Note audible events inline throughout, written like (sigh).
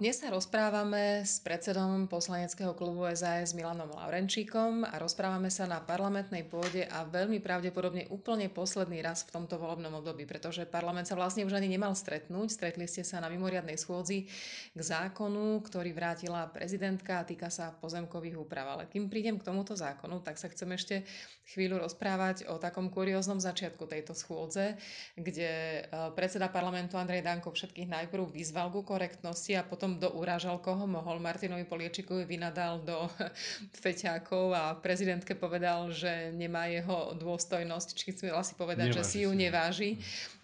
Dnes sa rozprávame s predsedom poslaneckého klubu SAS Milanom Laurenčíkom a rozprávame sa na parlamentnej pôde a veľmi pravdepodobne úplne posledný raz v tomto volebnom období, pretože parlament sa vlastne už ani nemal stretnúť. Stretli ste sa na mimoriadnej schôdzi k zákonu, ktorý vrátila prezidentka a týka sa pozemkových úprav. Ale kým prídem k tomuto zákonu, tak sa chcem ešte chvíľu rozprávať o takom kurióznom začiatku tejto schôdze, kde eh, predseda parlamentu Andrej Danko všetkých najprv vyzval ku korektnosti a potom potom dourážal koho mohol. Martinovi Poliečikovi vynadal do (laughs) feťákov a prezidentke povedal, že nemá jeho dôstojnosť, či chcel si povedať, neváži že si ju neváži.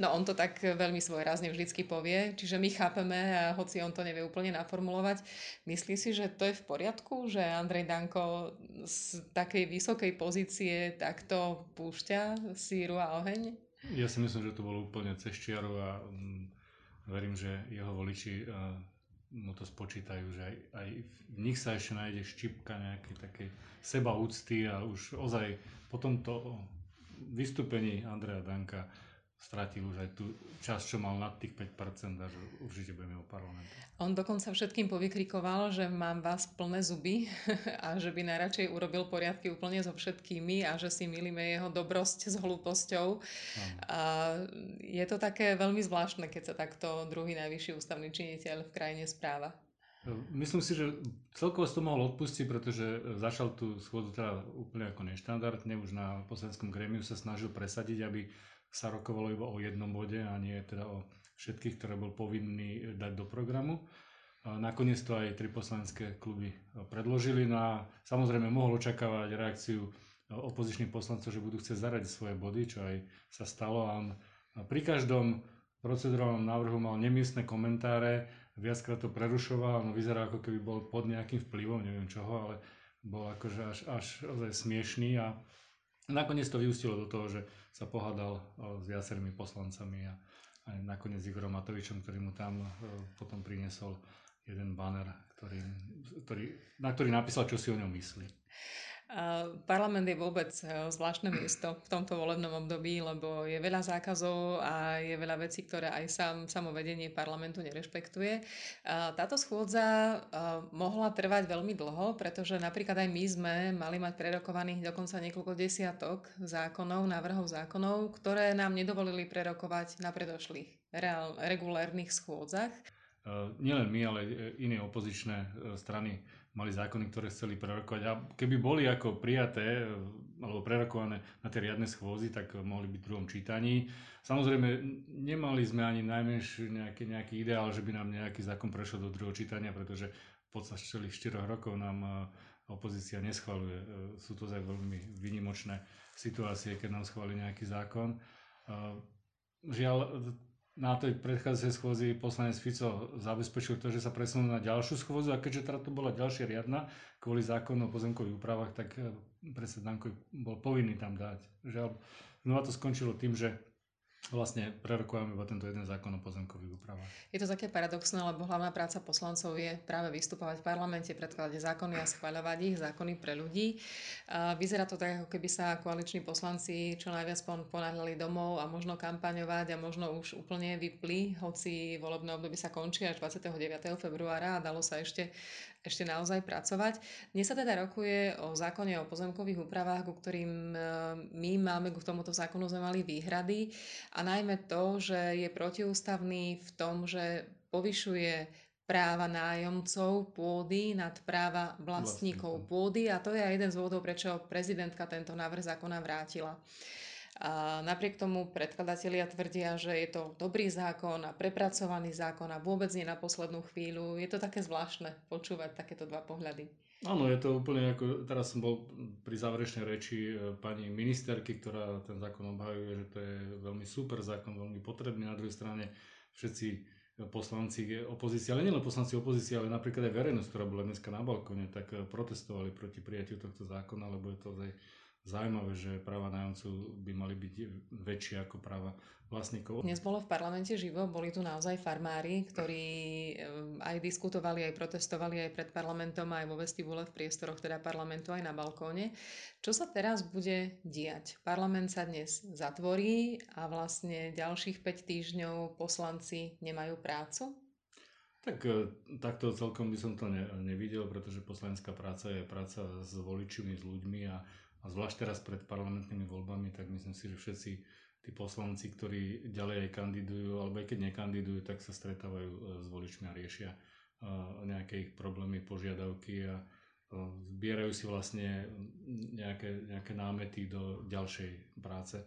No on to tak veľmi svojrázne vždycky povie, čiže my chápeme, hoci on to nevie úplne naformulovať. Myslí si, že to je v poriadku, že Andrej Danko z takej vysokej pozície takto púšťa síru a oheň? Ja si myslím, že to bolo úplne cez čiaru a mm, verím, že jeho voliči mu to spočítajú, že aj, aj v nich sa ešte nájde štipka nejakej takej seba úcty a už ozaj po tomto vystúpení Andreja Danka stratil už aj tú časť, čo mal nad tých 5% a že určite budeme o parlamentu. On dokonca všetkým povykrikoval, že mám vás plné zuby (laughs) a že by najradšej urobil poriadky úplne so všetkými a že si milíme jeho dobrosť s hlúposťou. A je to také veľmi zvláštne, keď sa takto druhý najvyšší ústavný činiteľ v krajine správa. Myslím si, že celkovo to mohol odpustiť, pretože začal tú schôdzu teda úplne ako neštandardne. Už na poslaneckom grémiu sa snažil presadiť, aby sa rokovalo iba o jednom bode a nie teda o všetkých, ktoré bol povinný dať do programu. Nakoniec to aj tri poslanecké kluby predložili. No a samozrejme mohol očakávať reakciu opozičných poslancov, že budú chcieť zaradiť svoje body, čo aj sa stalo. A on pri každom procedurálnom návrhu mal nemiestne komentáre, viackrát to prerušoval, no vyzerá ako keby bol pod nejakým vplyvom, neviem čoho, ale bol akože až, až smiešný a nakoniec to vyústilo do toho, že sa pohádal s viacerými poslancami a aj nakoniec Igorom Matovičom, ktorý mu tam potom priniesol jeden banner, ktorý, ktorý, na ktorý napísal, čo si o ňom myslí. Parlament je vôbec e, zvláštne miesto v tomto volebnom období, lebo je veľa zákazov a je veľa vecí, ktoré aj sám, samovedenie parlamentu nerešpektuje. Táto schôdza e, mohla trvať veľmi dlho, pretože napríklad aj my sme mali mať prerokovaných dokonca niekoľko desiatok zákonov, návrhov zákonov, ktoré nám nedovolili prerokovať na predošlých reál, regulárnych schôdzach. E, nielen my, ale iné opozičné strany mali zákony, ktoré chceli prerokovať. A keby boli ako prijaté e, alebo prerokované na tej riadnej schôzi, tak mohli byť v druhom čítaní. Samozrejme, nemali sme ani najmenší nejaký, nejaký ideál, že by nám nejaký zákon prešiel do druhého čítania, pretože v podstate celých 4 rokov nám e, opozícia neschvaluje. E, sú to aj veľmi vynimočné situácie, keď nám schváli nejaký zákon. Žiaľ, na tej predchádzajúcej schôzi poslanec Fico zabezpečil to, že sa presunú na ďalšiu schôdzu a keďže teda to bola ďalšia riadna kvôli zákonu o pozemkových úpravách, tak eh, predseda Danko bol povinný tam dať. Žiaľ, znova to skončilo tým, že vlastne prerokujeme iba tento jeden zákon o pozemkových úpravách. Je to také paradoxné, lebo hlavná práca poslancov je práve vystupovať v parlamente, predkladať zákony a schváľovať ich, zákony pre ľudí. Vyzerá to tak, ako keby sa koaliční poslanci čo najviac ponáhľali domov a možno kampaňovať a možno už úplne vypli, hoci volebné obdobie sa končí až 29. februára a dalo sa ešte ešte naozaj pracovať. Dnes sa teda rokuje o zákone o pozemkových úpravách, ku ktorým e, my máme k tomuto zákonu sme výhrady a najmä to, že je protiústavný v tom, že povyšuje práva nájomcov pôdy nad práva vlastníkov pôdy a to je aj jeden z dôvodov, prečo prezidentka tento návrh zákona vrátila. A napriek tomu predkladatelia tvrdia, že je to dobrý zákon a prepracovaný zákon a vôbec nie na poslednú chvíľu. Je to také zvláštne počúvať takéto dva pohľady. Áno, je to úplne ako, teraz som bol pri záverečnej reči e, pani ministerky, ktorá ten zákon obhajuje, že to je veľmi super zákon, veľmi potrebný. Na druhej strane všetci poslanci opozície, ale nielen poslanci opozície, ale napríklad aj verejnosť, ktorá bola dneska na balkóne, tak e, protestovali proti prijatiu tohto zákona, lebo je to zaujímavé, že práva nájomcu by mali byť väčšie ako práva vlastníkov. Dnes bolo v parlamente živo, boli tu naozaj farmári, ktorí aj diskutovali, aj protestovali aj pred parlamentom, aj vo vestibule v priestoroch teda parlamentu, aj na balkóne. Čo sa teraz bude diať? Parlament sa dnes zatvorí a vlastne ďalších 5 týždňov poslanci nemajú prácu? Tak takto celkom by som to ne, nevidel, pretože poslanecká práca je práca s voličmi, s ľuďmi a, a zvlášť teraz pred parlamentnými voľbami, tak myslím si, že všetci tí poslanci, ktorí ďalej aj kandidujú, alebo aj keď nekandidujú, tak sa stretávajú s voličmi a riešia nejaké ich problémy, požiadavky a zbierajú si vlastne nejaké, nejaké námety do ďalšej práce.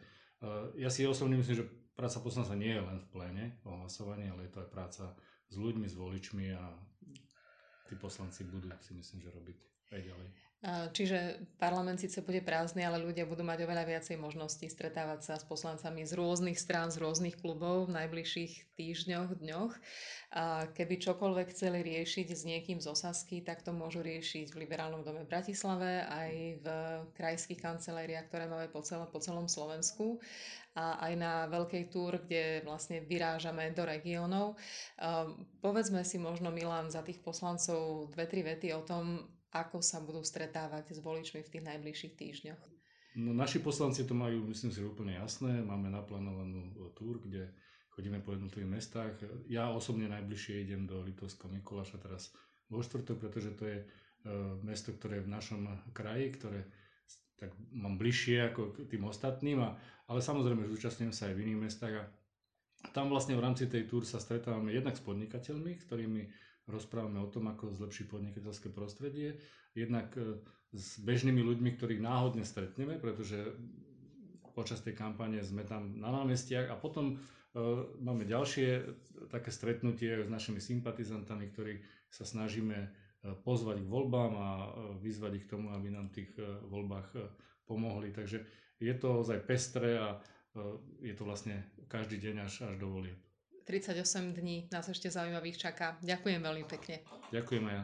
Ja si osobne myslím, že práca poslanca nie je len v pléne o hlasovaní, ale je to aj práca s ľuďmi, s voličmi a tí poslanci budú si myslím, že robiť ďalej. Čiže parlament síce bude prázdny, ale ľudia budú mať oveľa viacej možností stretávať sa s poslancami z rôznych strán, z rôznych klubov v najbližších týždňoch, dňoch. A keby čokoľvek chceli riešiť s niekým z Osasky, tak to môžu riešiť v Liberálnom dome v Bratislave, aj v krajských kancelériách, ktoré máme po, celom, po celom Slovensku a aj na veľkej túr, kde vlastne vyrážame do regiónov. Povedzme si možno, Milan, za tých poslancov dve, tri vety o tom, ako sa budú stretávať s voličmi v tých najbližších týždňoch? No, naši poslanci to majú, myslím si, úplne jasné. Máme naplánovanú e, túr, kde chodíme po jednotlivých mestách. Ja osobne najbližšie idem do Litovského Mikuláša teraz vo štvrtok, pretože to je e, mesto, ktoré je v našom kraji, ktoré tak mám bližšie ako k tým ostatným, a, ale samozrejme zúčastňujem sa aj v iných mestách a tam vlastne v rámci tej túr sa stretávame jednak s podnikateľmi, s ktorými rozprávame o tom, ako zlepšiť podnikateľské prostredie, jednak e, s bežnými ľuďmi, ktorých náhodne stretneme, pretože počas tej kampane sme tam na námestiach a potom uh, máme ďalšie také stretnutie s našimi sympatizantami, ktorí sa snažíme e, pozvať k voľbám a vyzvať ich k tomu, aby nám v tých voľbách pomohli. Takže je to ozaj pestré a je to vlastne každý deň až, až do volieb. 38 dní nás ešte zaujímavých čaká. Ďakujem veľmi pekne. Ďakujem aj ja.